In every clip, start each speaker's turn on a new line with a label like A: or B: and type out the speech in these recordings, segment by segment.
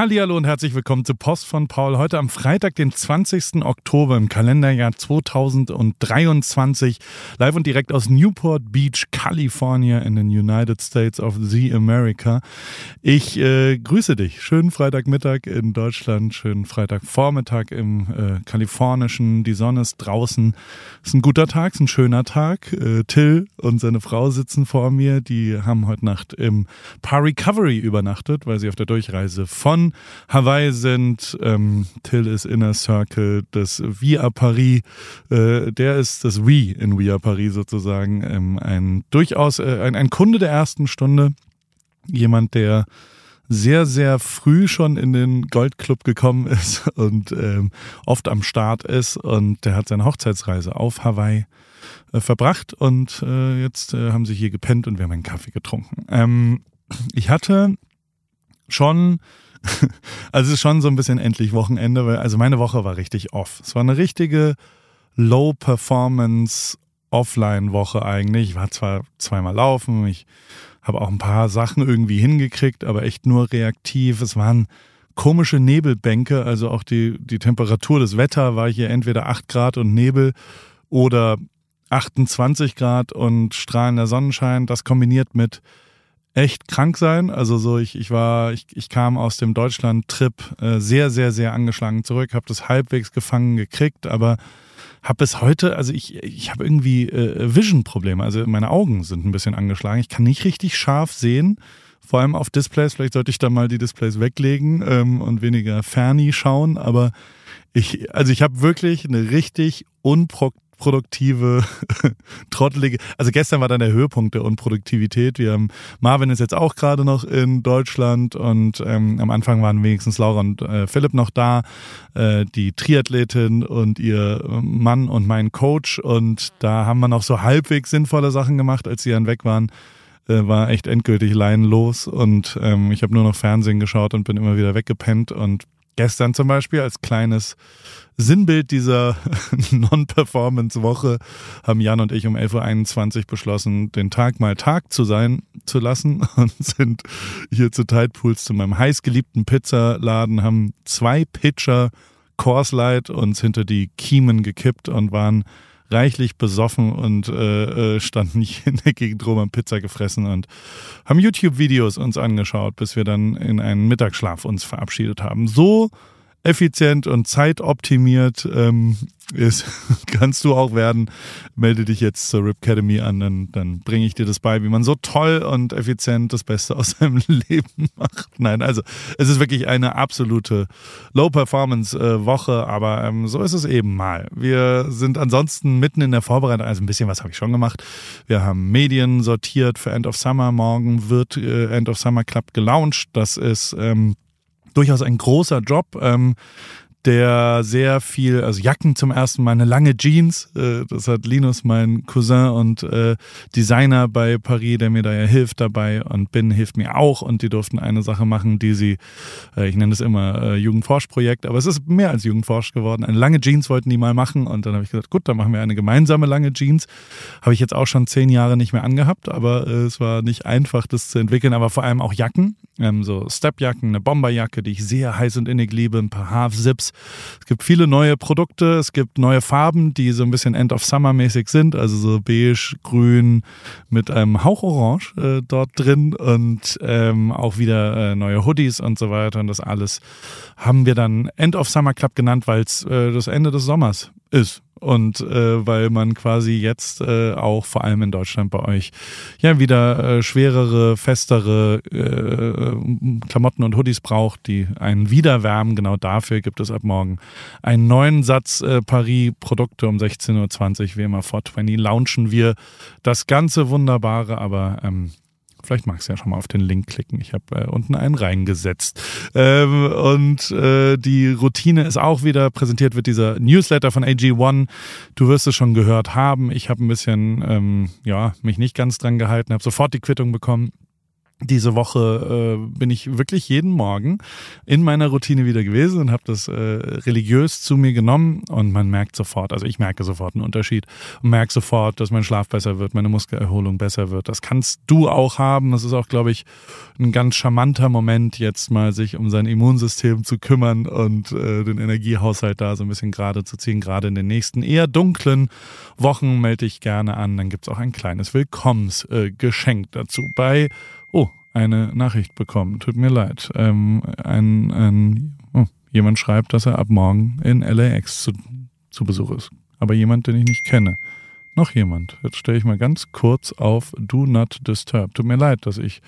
A: Hallihallo und herzlich willkommen zu Post von Paul. Heute am Freitag, den 20. Oktober im Kalenderjahr 2023. Live und direkt aus Newport Beach, California in den United States of the America. Ich äh, grüße dich. Schönen Freitagmittag in Deutschland, schönen Freitagvormittag im äh, kalifornischen. Die Sonne ist draußen. Ist ein guter Tag, ist ein schöner Tag. Äh, Till und seine Frau sitzen vor mir. Die haben heute Nacht im Par Recovery übernachtet, weil sie auf der Durchreise von Hawaii sind. Ähm, Till ist Inner Circle des Via Paris. Äh, der ist das We in Via Paris sozusagen. Ähm, ein durchaus äh, ein, ein Kunde der ersten Stunde. Jemand, der sehr, sehr früh schon in den Goldclub gekommen ist und ähm, oft am Start ist. Und der hat seine Hochzeitsreise auf Hawaii äh, verbracht und äh, jetzt äh, haben sie hier gepennt und wir haben einen Kaffee getrunken. Ähm, ich hatte schon also es ist schon so ein bisschen endlich Wochenende, weil also meine Woche war richtig off. Es war eine richtige Low Performance Offline Woche eigentlich. Ich war zwar zweimal laufen, ich habe auch ein paar Sachen irgendwie hingekriegt, aber echt nur reaktiv. Es waren komische Nebelbänke, also auch die, die Temperatur, das Wetter war hier entweder 8 Grad und Nebel oder 28 Grad und strahlender Sonnenschein. Das kombiniert mit echt krank sein. Also so, ich, ich war, ich, ich kam aus dem Deutschland-Trip äh, sehr, sehr, sehr angeschlagen zurück, habe das halbwegs gefangen gekriegt, aber habe bis heute, also ich, ich habe irgendwie äh, Vision-Probleme. Also meine Augen sind ein bisschen angeschlagen. Ich kann nicht richtig scharf sehen. Vor allem auf Displays. Vielleicht sollte ich da mal die Displays weglegen ähm, und weniger Ferni schauen. Aber ich, also ich habe wirklich eine richtig unpro unproduktive, trottelige. Also gestern war dann der Höhepunkt der Unproduktivität. Wir haben, Marvin ist jetzt auch gerade noch in Deutschland und ähm, am Anfang waren wenigstens Laura und äh, Philipp noch da, äh, die Triathletin und ihr Mann und mein Coach. Und da haben wir noch so halbwegs sinnvolle Sachen gemacht, als sie dann weg waren äh, war echt endgültig leinenlos und ähm, ich habe nur noch Fernsehen geschaut und bin immer wieder weggepennt und gestern zum Beispiel als kleines Sinnbild dieser Non-Performance-Woche haben Jan und ich um 11.21 Uhr beschlossen, den Tag mal Tag zu sein zu lassen und sind hier zu Tide Pools zu meinem heißgeliebten Pizzaladen, haben zwei Pitcher Course Light uns hinter die Kiemen gekippt und waren reichlich besoffen und äh, äh, standen hier in der Gegend rum, haben Pizza gefressen und haben YouTube-Videos uns angeschaut, bis wir dann in einen Mittagsschlaf uns verabschiedet haben. So effizient und zeitoptimiert ähm, ist, kannst du auch werden. Melde dich jetzt zur Rip Academy an, dann, dann bringe ich dir das bei, wie man so toll und effizient das Beste aus seinem Leben macht. Nein, also es ist wirklich eine absolute Low-Performance-Woche, aber ähm, so ist es eben mal. Wir sind ansonsten mitten in der Vorbereitung, also ein bisschen was habe ich schon gemacht. Wir haben Medien sortiert für End of Summer. Morgen wird äh, End of Summer Club gelauncht. Das ist ähm, durchaus ein großer Job. Ähm, der sehr viel, also Jacken zum ersten Mal, eine lange Jeans. Äh, das hat Linus, mein Cousin und äh, Designer bei Paris, der mir da ja hilft dabei und Ben hilft mir auch und die durften eine Sache machen, die sie, äh, ich nenne es immer äh, Jugendforschprojekt, aber es ist mehr als Jugendforsch geworden. Eine lange Jeans wollten die mal machen und dann habe ich gesagt, gut, dann machen wir eine gemeinsame lange Jeans. Habe ich jetzt auch schon zehn Jahre nicht mehr angehabt, aber äh, es war nicht einfach, das zu entwickeln, aber vor allem auch Jacken, ähm, so Stepjacken, eine Bomberjacke, die ich sehr heiß und innig liebe, ein paar Half-Zips es gibt viele neue Produkte, es gibt neue Farben, die so ein bisschen End of Summer mäßig sind, also so beige, grün mit einem Hauch Orange äh, dort drin und ähm, auch wieder äh, neue Hoodies und so weiter. Und das alles haben wir dann End of Summer Club genannt, weil es äh, das Ende des Sommers ist und äh, weil man quasi jetzt äh, auch vor allem in Deutschland bei euch ja wieder äh, schwerere, festere äh, Klamotten und Hoodies braucht, die einen wiederwärmen. Genau dafür gibt es ab morgen einen neuen Satz äh, Paris-Produkte um 16.20 Uhr, wie immer vor 20 launchen wir das ganze Wunderbare, aber ähm, Vielleicht magst du ja schon mal auf den Link klicken. Ich habe äh, unten einen reingesetzt. Ähm, und äh, die Routine ist auch wieder präsentiert, wird dieser Newsletter von AG1. Du wirst es schon gehört haben. Ich habe ein bisschen, ähm, ja, mich nicht ganz dran gehalten, habe sofort die Quittung bekommen diese Woche äh, bin ich wirklich jeden Morgen in meiner Routine wieder gewesen und habe das äh, religiös zu mir genommen und man merkt sofort, also ich merke sofort einen Unterschied und merke sofort, dass mein Schlaf besser wird, meine Muskelerholung besser wird. Das kannst du auch haben. Das ist auch, glaube ich, ein ganz charmanter Moment, jetzt mal sich um sein Immunsystem zu kümmern und äh, den Energiehaushalt da so ein bisschen gerade zu ziehen. Gerade in den nächsten eher dunklen Wochen melde ich gerne an. Dann gibt's auch ein kleines Willkommensgeschenk äh, dazu bei oh, eine Nachricht bekommen. Tut mir leid. Ähm, ein, ein, oh, jemand schreibt, dass er ab morgen in LAX zu, zu Besuch ist. Aber jemand, den ich nicht kenne. Noch jemand. Jetzt stelle ich mal ganz kurz auf Do Not Disturb. Tut mir leid, dass ich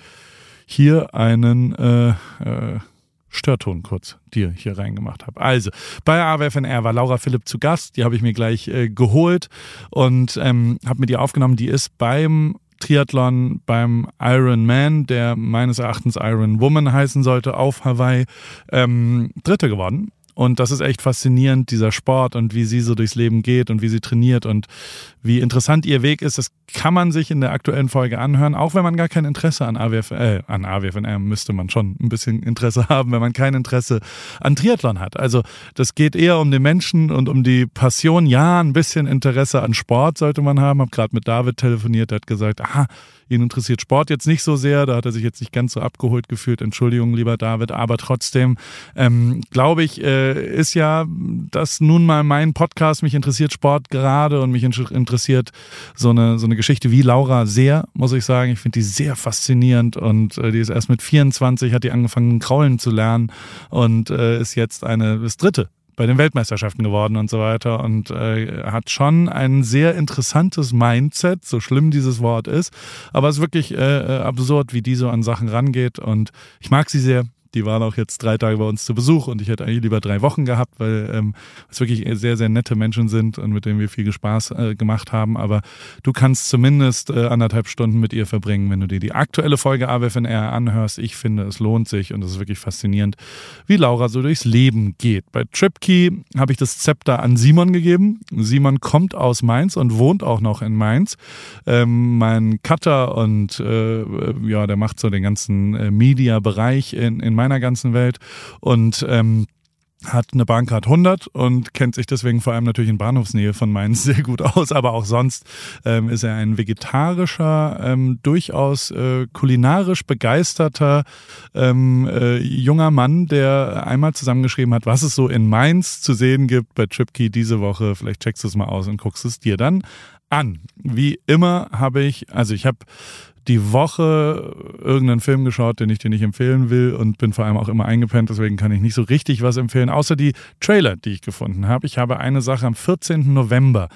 A: hier einen äh, äh, Störton kurz dir hier reingemacht habe. Also, bei AWFNR war Laura Philipp zu Gast, die habe ich mir gleich äh, geholt und ähm, habe mit ihr aufgenommen. Die ist beim Triathlon beim Iron Man, der meines Erachtens Iron Woman heißen sollte, auf Hawaii, ähm, Dritte geworden. Und das ist echt faszinierend, dieser Sport und wie sie so durchs Leben geht und wie sie trainiert und wie interessant ihr Weg ist. Das kann man sich in der aktuellen Folge anhören, auch wenn man gar kein Interesse an AWF, äh, an AWFNR müsste man schon ein bisschen Interesse haben, wenn man kein Interesse an Triathlon hat. Also das geht eher um den Menschen und um die Passion. Ja, ein bisschen Interesse an Sport sollte man haben. Hab gerade mit David telefoniert, der hat gesagt, aha, Ihn interessiert Sport jetzt nicht so sehr, da hat er sich jetzt nicht ganz so abgeholt gefühlt. Entschuldigung, lieber David, aber trotzdem ähm, glaube ich, äh, ist ja das nun mal mein Podcast. Mich interessiert Sport gerade und mich interessiert so eine, so eine Geschichte wie Laura sehr, muss ich sagen. Ich finde die sehr faszinierend und äh, die ist erst mit 24, hat die angefangen, Kraulen zu lernen und äh, ist jetzt eine, das dritte bei den Weltmeisterschaften geworden und so weiter. Und äh, hat schon ein sehr interessantes Mindset, so schlimm dieses Wort ist, aber es ist wirklich äh, äh absurd, wie die so an Sachen rangeht. Und ich mag sie sehr. Die waren auch jetzt drei Tage bei uns zu Besuch und ich hätte eigentlich lieber drei Wochen gehabt, weil ähm, es wirklich sehr, sehr nette Menschen sind und mit denen wir viel Spaß äh, gemacht haben. Aber du kannst zumindest äh, anderthalb Stunden mit ihr verbringen, wenn du dir die aktuelle Folge AWFNR anhörst. Ich finde, es lohnt sich und es ist wirklich faszinierend, wie Laura so durchs Leben geht. Bei TripKey habe ich das Zepter an Simon gegeben. Simon kommt aus Mainz und wohnt auch noch in Mainz. Ähm, mein Cutter und äh, ja, der macht so den ganzen äh, Media-Bereich in, in Mainz meiner ganzen Welt und ähm, hat eine Bahncard 100 und kennt sich deswegen vor allem natürlich in Bahnhofsnähe von Mainz sehr gut aus, aber auch sonst ähm, ist er ein vegetarischer, ähm, durchaus äh, kulinarisch begeisterter ähm, äh, junger Mann, der einmal zusammengeschrieben hat, was es so in Mainz zu sehen gibt bei TripKey diese Woche. Vielleicht checkst du es mal aus und guckst es dir dann an. Wie immer habe ich, also ich habe die Woche irgendeinen Film geschaut, den ich dir nicht empfehlen will und bin vor allem auch immer eingepennt, deswegen kann ich nicht so richtig was empfehlen, außer die Trailer, die ich gefunden habe. Ich habe eine Sache am 14. November.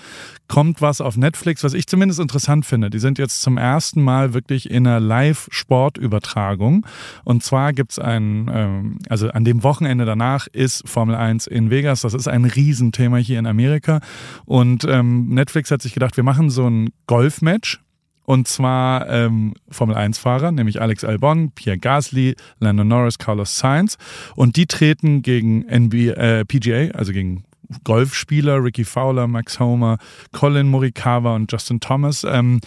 A: Kommt was auf Netflix, was ich zumindest interessant finde. Die sind jetzt zum ersten Mal wirklich in einer Live-Sportübertragung. Und zwar gibt's ein, ähm, also an dem Wochenende danach ist Formel 1 in Vegas. Das ist ein Riesenthema hier in Amerika. Und ähm, Netflix hat sich gedacht, wir machen so ein Golfmatch und zwar ähm, Formel-1-Fahrer, nämlich Alex Albon, Pierre Gasly, Lando Norris, Carlos Sainz. Und die treten gegen NBA, äh, PGA, also gegen Golfspieler, Ricky Fowler, Max Homer, Colin Morikawa und Justin Thomas. Ähm,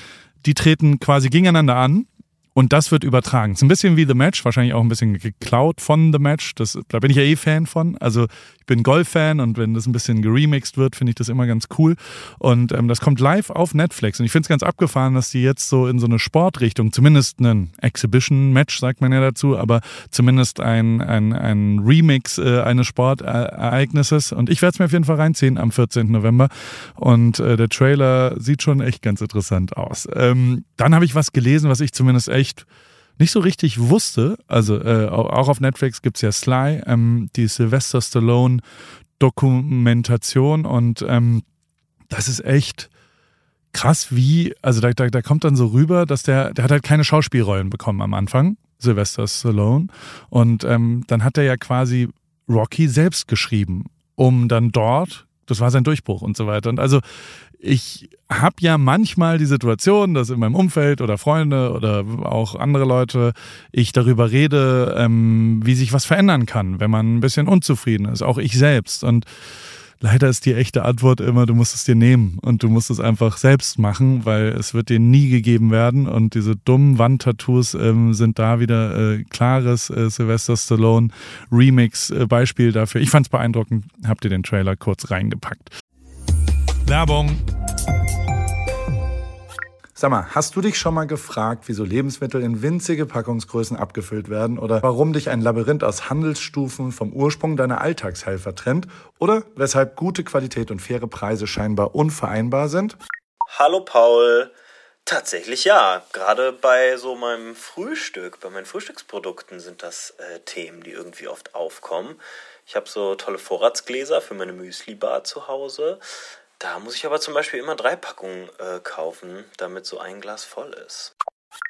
A: die treten quasi gegeneinander an und das wird übertragen. ist ein bisschen wie The Match, wahrscheinlich auch ein bisschen geklaut von The Match. Das, da bin ich ja eh Fan von. Also ich bin Golf-Fan und wenn das ein bisschen geremixed wird, finde ich das immer ganz cool. Und ähm, das kommt live auf Netflix. Und ich finde es ganz abgefahren, dass die jetzt so in so eine Sportrichtung, zumindest ein Exhibition-Match, sagt man ja dazu, aber zumindest ein, ein, ein Remix äh, eines Sportereignisses. Und ich werde es mir auf jeden Fall reinziehen am 14. November. Und äh, der Trailer sieht schon echt ganz interessant aus. Ähm, dann habe ich was gelesen, was ich zumindest echt echt nicht so richtig wusste, also äh, auch auf Netflix gibt es ja Sly, ähm, die Sylvester Stallone Dokumentation und ähm, das ist echt krass, wie, also da, da, da kommt dann so rüber, dass der, der hat halt keine Schauspielrollen bekommen am Anfang, Sylvester Stallone. Und ähm, dann hat er ja quasi Rocky selbst geschrieben, um dann dort, das war sein Durchbruch und so weiter. Und also ich habe ja manchmal die Situation, dass in meinem Umfeld oder Freunde oder auch andere Leute ich darüber rede, ähm, wie sich was verändern kann, wenn man ein bisschen unzufrieden ist, auch ich selbst. Und Leider ist die echte Antwort immer, du musst es dir nehmen und du musst es einfach selbst machen, weil es wird dir nie gegeben werden und diese dummen Wandtattoos ähm, sind da wieder äh, klares äh, Sylvester Stallone Remix äh, Beispiel dafür. Ich fand es beeindruckend, habt ihr den Trailer kurz reingepackt. Werbung. Sag mal, hast du dich schon mal gefragt, wieso Lebensmittel in winzige Packungsgrößen abgefüllt werden oder warum dich ein Labyrinth aus Handelsstufen vom Ursprung deiner Alltagshelfer trennt oder weshalb gute Qualität und faire Preise scheinbar unvereinbar sind?
B: Hallo Paul. Tatsächlich ja. Gerade bei so meinem Frühstück, bei meinen Frühstücksprodukten sind das äh, Themen, die irgendwie oft aufkommen. Ich habe so tolle Vorratsgläser für meine Müsli-Bar zu Hause. Da muss ich aber zum Beispiel immer drei Packungen äh, kaufen, damit so ein Glas voll ist.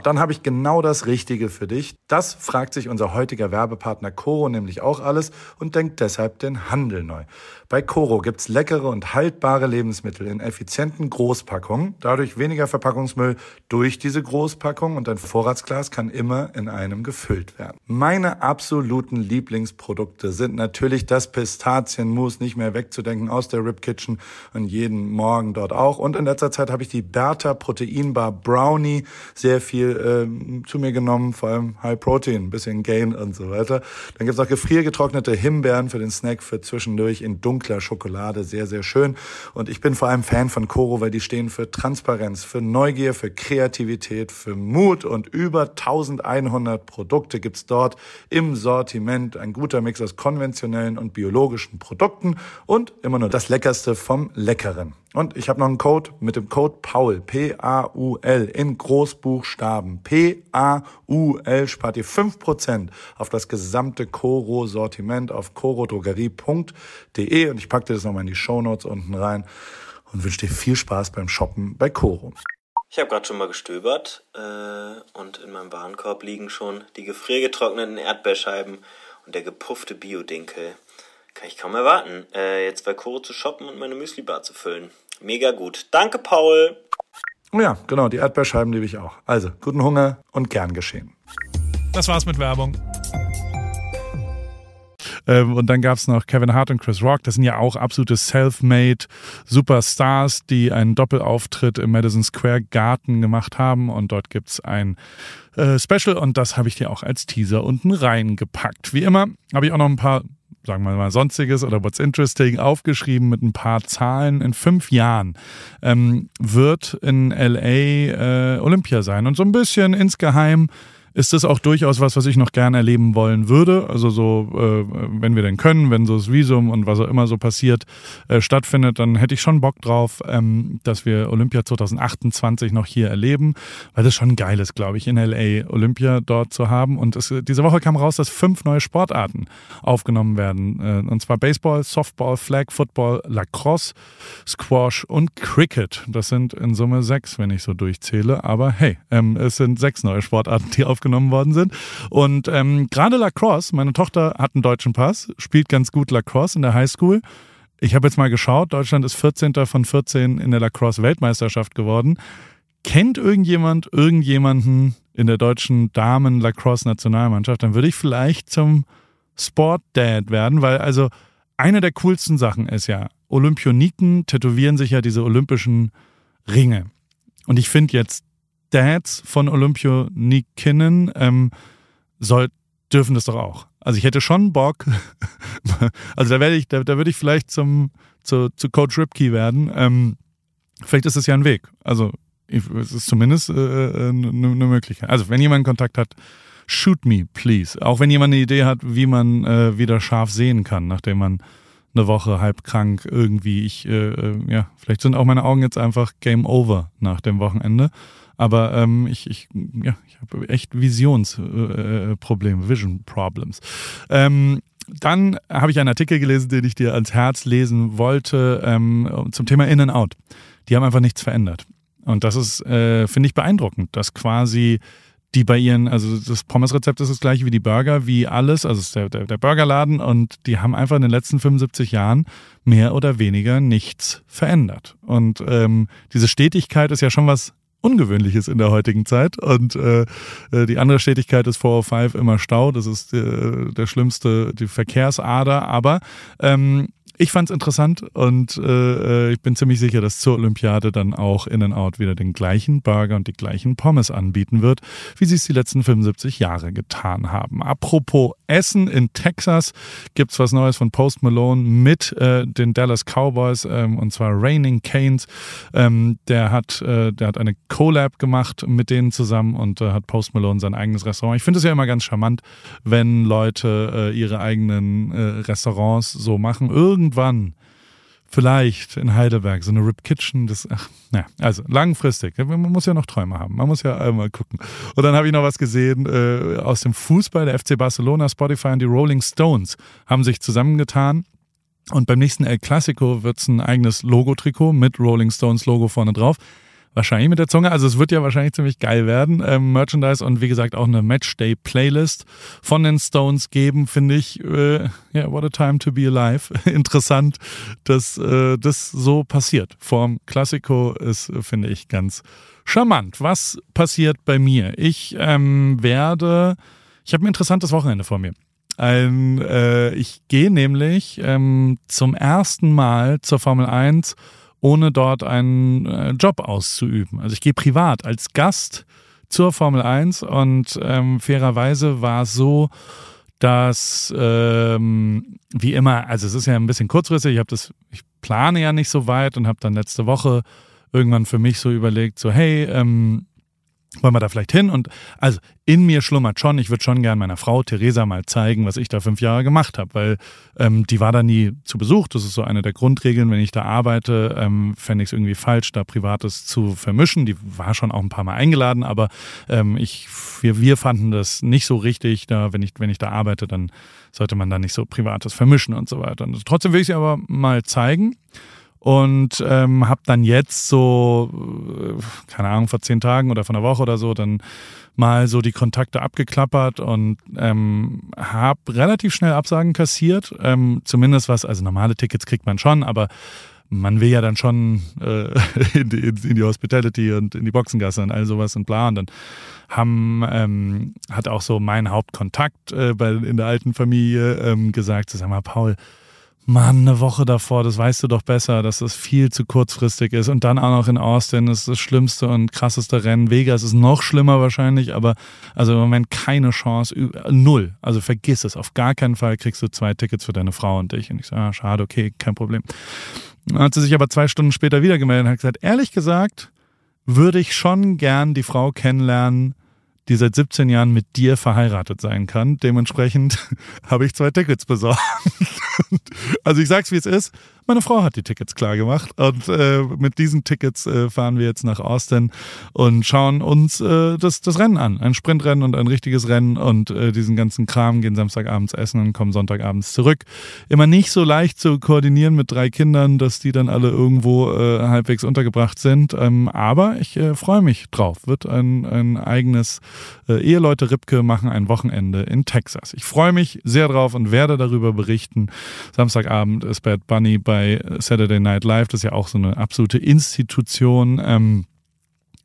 A: Dann habe ich genau das Richtige für dich. Das fragt sich unser heutiger Werbepartner Coro nämlich auch alles und denkt deshalb den Handel neu. Bei Coro gibt's leckere und haltbare Lebensmittel in effizienten Großpackungen, dadurch weniger Verpackungsmüll durch diese Großpackung und ein Vorratsglas kann immer in einem gefüllt werden. Meine absoluten Lieblingsprodukte sind natürlich das Pistazienmus, nicht mehr wegzudenken aus der Rip Kitchen und jeden Morgen dort auch. Und in letzter Zeit habe ich die Bertha Proteinbar Brownie sehr viel äh, zu mir genommen, vor allem High Protein, bisschen Gain und so weiter. Dann gibt's auch gefriergetrocknete Himbeeren für den Snack für zwischendurch in dunkler Schokolade, sehr, sehr schön. Und ich bin vor allem Fan von Koro, weil die stehen für Transparenz, für Neugier, für Kreativität, für Mut und über 1100 Produkte gibt's dort im Sortiment. Ein guter Mix aus konventionellen und biologischen Produkten und immer nur das Leckerste vom Leckeren. Und ich habe noch einen Code mit dem Code PAUL, P-A-U-L, in Großbuchstaben. P-A-U-L spart ihr 5% auf das gesamte Koro-Sortiment auf korodrogerie.de und ich packe dir das nochmal in die Shownotes unten rein und wünsche dir viel Spaß beim Shoppen bei Koro.
B: Ich habe gerade schon mal gestöbert äh, und in meinem Warenkorb liegen schon die gefriergetrockneten Erdbeerscheiben und der gepuffte Biodinkel. Kann ich kaum erwarten, äh, jetzt bei Koro zu shoppen und meine Müsli-Bar zu füllen. Mega gut. Danke, Paul.
A: Ja, genau, die Erdbeerscheiben liebe ich auch. Also, guten Hunger und gern geschehen. Das war's mit Werbung. Ähm, und dann gab es noch Kevin Hart und Chris Rock. Das sind ja auch absolute Self-Made Superstars, die einen Doppelauftritt im Madison Square Garden gemacht haben. Und dort gibt es ein äh, Special und das habe ich dir auch als Teaser unten reingepackt. Wie immer habe ich auch noch ein paar sagen wir mal, sonstiges oder What's Interesting aufgeschrieben mit ein paar Zahlen. In fünf Jahren ähm, wird in LA äh, Olympia sein und so ein bisschen insgeheim ist das auch durchaus was, was ich noch gerne erleben wollen würde. Also so, äh, wenn wir denn können, wenn so das Visum und was auch immer so passiert äh, stattfindet, dann hätte ich schon Bock drauf, ähm, dass wir Olympia 2028 noch hier erleben, weil das schon geil ist, glaube ich, in LA Olympia dort zu haben. Und es, diese Woche kam raus, dass fünf neue Sportarten aufgenommen werden. Äh, und zwar Baseball, Softball, Flag Football, Lacrosse, Squash und Cricket. Das sind in Summe sechs, wenn ich so durchzähle. Aber hey, ähm, es sind sechs neue Sportarten, die aufgenommen aufgenommen worden sind. Und ähm, gerade Lacrosse, meine Tochter hat einen deutschen Pass, spielt ganz gut Lacrosse in der Highschool. Ich habe jetzt mal geschaut, Deutschland ist 14. von 14 in der Lacrosse-Weltmeisterschaft geworden. Kennt irgendjemand irgendjemanden in der deutschen Damen-Lacrosse-Nationalmannschaft? Dann würde ich vielleicht zum Sport-Dad werden, weil also eine der coolsten Sachen ist ja, Olympioniken tätowieren sich ja diese olympischen Ringe. Und ich finde jetzt Dads von Olympionikinnen ähm, soll, dürfen das doch auch. Also ich hätte schon Bock, also da werde ich, da, da würde ich vielleicht zum, zu, zu Coach Ripkey werden. Ähm, vielleicht ist es ja ein Weg. Also es ist zumindest eine äh, äh ne, ne Möglichkeit. Also wenn jemand Kontakt hat, shoot me, please. Auch wenn jemand eine Idee hat, wie man äh, wieder scharf sehen kann, nachdem man eine Woche halb krank irgendwie, ich, äh, äh ja, vielleicht sind auch meine Augen jetzt einfach Game Over nach dem Wochenende. Aber ähm, ich, ich, ja, ich habe echt Visionsprobleme, äh, Vision Problems. Ähm, dann habe ich einen Artikel gelesen, den ich dir ans Herz lesen wollte, ähm, zum Thema In and Out. Die haben einfach nichts verändert. Und das ist, äh, finde ich, beeindruckend, dass quasi die bei ihren, also das Pommes-Rezept ist das gleiche wie die Burger, wie alles, also der, der, der Burgerladen und die haben einfach in den letzten 75 Jahren mehr oder weniger nichts verändert. Und ähm, diese Stetigkeit ist ja schon was Ungewöhnliches in der heutigen Zeit. Und äh, äh die andere Stetigkeit ist 405 immer Stau. Das ist äh, der schlimmste, die Verkehrsader. Aber ähm, ich fand es interessant und äh, äh, ich bin ziemlich sicher, dass zur Olympiade dann auch In-N-Out wieder den gleichen Burger und die gleichen Pommes anbieten wird, wie sie es die letzten 75 Jahre getan haben. Apropos Essen, in Texas gibt es was Neues von Post Malone mit äh, den Dallas Cowboys ähm, und zwar Raining Canes. Ähm, der, hat, äh, der hat eine Collab gemacht mit denen zusammen und äh, hat Post Malone sein eigenes Restaurant. Ich finde es ja immer ganz charmant, wenn Leute äh, ihre eigenen Restaurants so machen. Irgend irgendwann vielleicht in Heidelberg so eine Rip Kitchen, das, ach, naja, also langfristig. Man muss ja noch Träume haben. Man muss ja einmal gucken. Und dann habe ich noch was gesehen äh, aus dem Fußball. Der FC Barcelona, Spotify und die Rolling Stones haben sich zusammengetan. Und beim nächsten El Clasico wird es ein eigenes Logo-Trikot mit Rolling Stones Logo vorne drauf wahrscheinlich mit der Zunge. Also es wird ja wahrscheinlich ziemlich geil werden. Ähm, Merchandise und wie gesagt auch eine Matchday-Playlist von den Stones geben, finde ich. Äh, yeah, what a time to be alive. Interessant, dass äh, das so passiert. Vorm Klassiko ist, finde ich, ganz charmant. Was passiert bei mir? Ich ähm, werde, ich habe ein interessantes Wochenende vor mir. Ein, äh, ich gehe nämlich ähm, zum ersten Mal zur Formel 1 ohne dort einen äh, Job auszuüben. Also ich gehe privat als Gast zur Formel 1 und ähm, fairerweise war es so, dass ähm, wie immer, also es ist ja ein bisschen kurzfristig, ich habe das, ich plane ja nicht so weit und habe dann letzte Woche irgendwann für mich so überlegt, so hey, ähm, wollen wir da vielleicht hin? Und also in mir schlummert schon, ich würde schon gern meiner Frau Theresa mal zeigen, was ich da fünf Jahre gemacht habe, weil ähm, die war da nie zu Besuch. Das ist so eine der Grundregeln, wenn ich da arbeite, ähm, fände ich es irgendwie falsch, da Privates zu vermischen. Die war schon auch ein paar Mal eingeladen, aber ähm, ich, wir, wir fanden das nicht so richtig. Da, wenn ich, wenn ich da arbeite, dann sollte man da nicht so Privates vermischen und so weiter. Und trotzdem will ich sie aber mal zeigen und ähm, habe dann jetzt so, keine Ahnung, vor zehn Tagen oder von einer Woche oder so, dann mal so die Kontakte abgeklappert und ähm, habe relativ schnell Absagen kassiert. Ähm, zumindest was, also normale Tickets kriegt man schon, aber man will ja dann schon äh, in, die, in, die, Hospitality und in die Boxengasse und all sowas und bla. Und dann haben, ähm, hat auch so mein Hauptkontakt äh, bei, in der alten Familie ähm, gesagt, sag mal, Paul, Mann, eine Woche davor, das weißt du doch besser, dass das viel zu kurzfristig ist. Und dann auch noch in Austin ist das schlimmste und krasseste Rennen. Vegas ist noch schlimmer wahrscheinlich, aber also im Moment keine Chance, null. Also vergiss es, auf gar keinen Fall kriegst du zwei Tickets für deine Frau und dich. Und ich so, ah, schade, okay, kein Problem. Dann hat sie sich aber zwei Stunden später wieder gemeldet und hat gesagt, ehrlich gesagt, würde ich schon gern die Frau kennenlernen, die seit 17 Jahren mit dir verheiratet sein kann. Dementsprechend habe ich zwei Tickets besorgt. Also ich sag's wie es ist. Meine Frau hat die Tickets klar gemacht und äh, mit diesen Tickets äh, fahren wir jetzt nach Austin und schauen uns äh, das, das Rennen an. Ein Sprintrennen und ein richtiges Rennen und äh, diesen ganzen Kram, gehen Samstagabends essen und kommen Sonntagabends zurück. Immer nicht so leicht zu koordinieren mit drei Kindern, dass die dann alle irgendwo äh, halbwegs untergebracht sind. Ähm, aber ich äh, freue mich drauf. Wird ein, ein eigenes Eheleute Ripke machen ein Wochenende in Texas. Ich freue mich sehr drauf und werde darüber berichten. Samstagabend ist Bad Bunny bei Saturday Night Live. Das ist ja auch so eine absolute Institution. Ähm,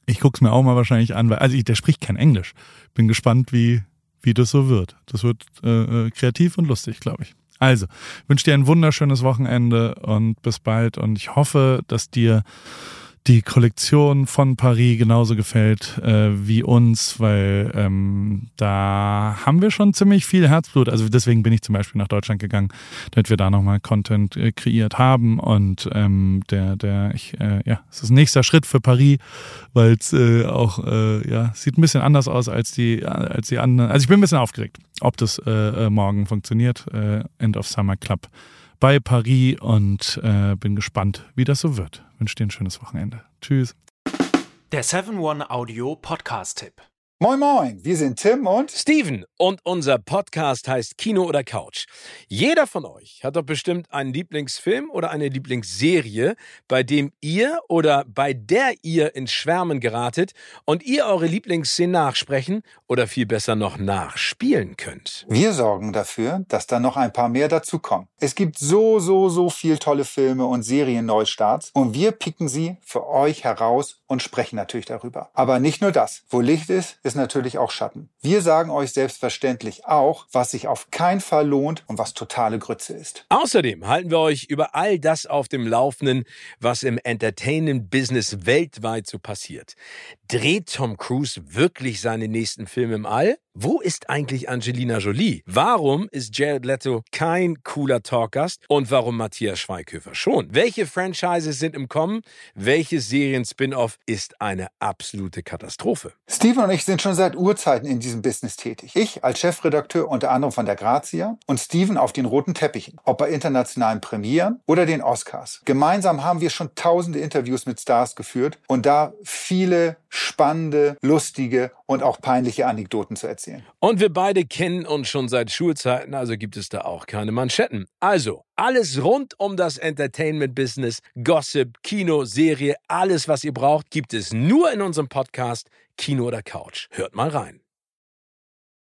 A: ich gucke es mir auch mal wahrscheinlich an, weil also ich, der spricht kein Englisch. Bin gespannt, wie, wie das so wird. Das wird äh, äh kreativ und lustig, glaube ich. Also, wünsche dir ein wunderschönes Wochenende und bis bald. Und ich hoffe, dass dir die Kollektion von Paris genauso gefällt äh, wie uns, weil ähm, da haben wir schon ziemlich viel Herzblut. Also deswegen bin ich zum Beispiel nach Deutschland gegangen, damit wir da nochmal Content äh, kreiert haben. Und ähm, der, der, ich, äh, ja, es ist nächster Schritt für Paris, weil es äh, auch, äh, ja, sieht ein bisschen anders aus als die, als die anderen. Also ich bin ein bisschen aufgeregt, ob das äh, äh morgen funktioniert. Äh, End of Summer Club bei Paris und äh, bin gespannt, wie das so wird. Wünsche dir ein schönes Wochenende. Tschüss.
C: Der 7-One Audio Podcast-Tipp.
D: Moin Moin, wir sind Tim und
E: Steven und unser Podcast heißt Kino oder Couch. Jeder von euch hat doch bestimmt einen Lieblingsfilm oder eine Lieblingsserie, bei dem ihr oder bei der ihr ins Schwärmen geratet und ihr eure Lieblingsszenen nachsprechen oder viel besser noch nachspielen könnt.
D: Wir sorgen dafür, dass da noch ein paar mehr dazukommen. Es gibt so, so, so viel tolle Filme und Serien-Neustarts und wir picken sie für euch heraus und sprechen natürlich darüber. Aber nicht nur das. Wo Licht ist, ist natürlich auch Schatten. Wir sagen euch selbstverständlich auch, was sich auf keinen Fall lohnt und was totale Grütze ist.
E: Außerdem halten wir euch über all das auf dem Laufenden, was im Entertainment-Business weltweit so passiert. Dreht Tom Cruise wirklich seine nächsten Filme im All? Wo ist eigentlich Angelina Jolie? Warum ist Jared Leto kein cooler Talkgast und warum Matthias Schweighöfer schon? Welche Franchises sind im Kommen? Welches Serien-Spin-Off ist eine absolute Katastrophe?
D: Steven und ich sind schon seit Urzeiten in diesem Business tätig. Ich als Chefredakteur unter anderem von der Grazia und Steven auf den roten Teppichen, ob bei internationalen Premieren oder den Oscars. Gemeinsam haben wir schon tausende Interviews mit Stars geführt und da viele spannende, lustige und auch peinliche Anekdoten zu erzählen.
E: Und wir beide kennen uns schon seit Schulzeiten, also gibt es da auch keine Manschetten. Also, alles rund um das Entertainment-Business, Gossip, Kino, Serie, alles, was ihr braucht, gibt es nur in unserem Podcast Kino oder Couch. Hört mal rein.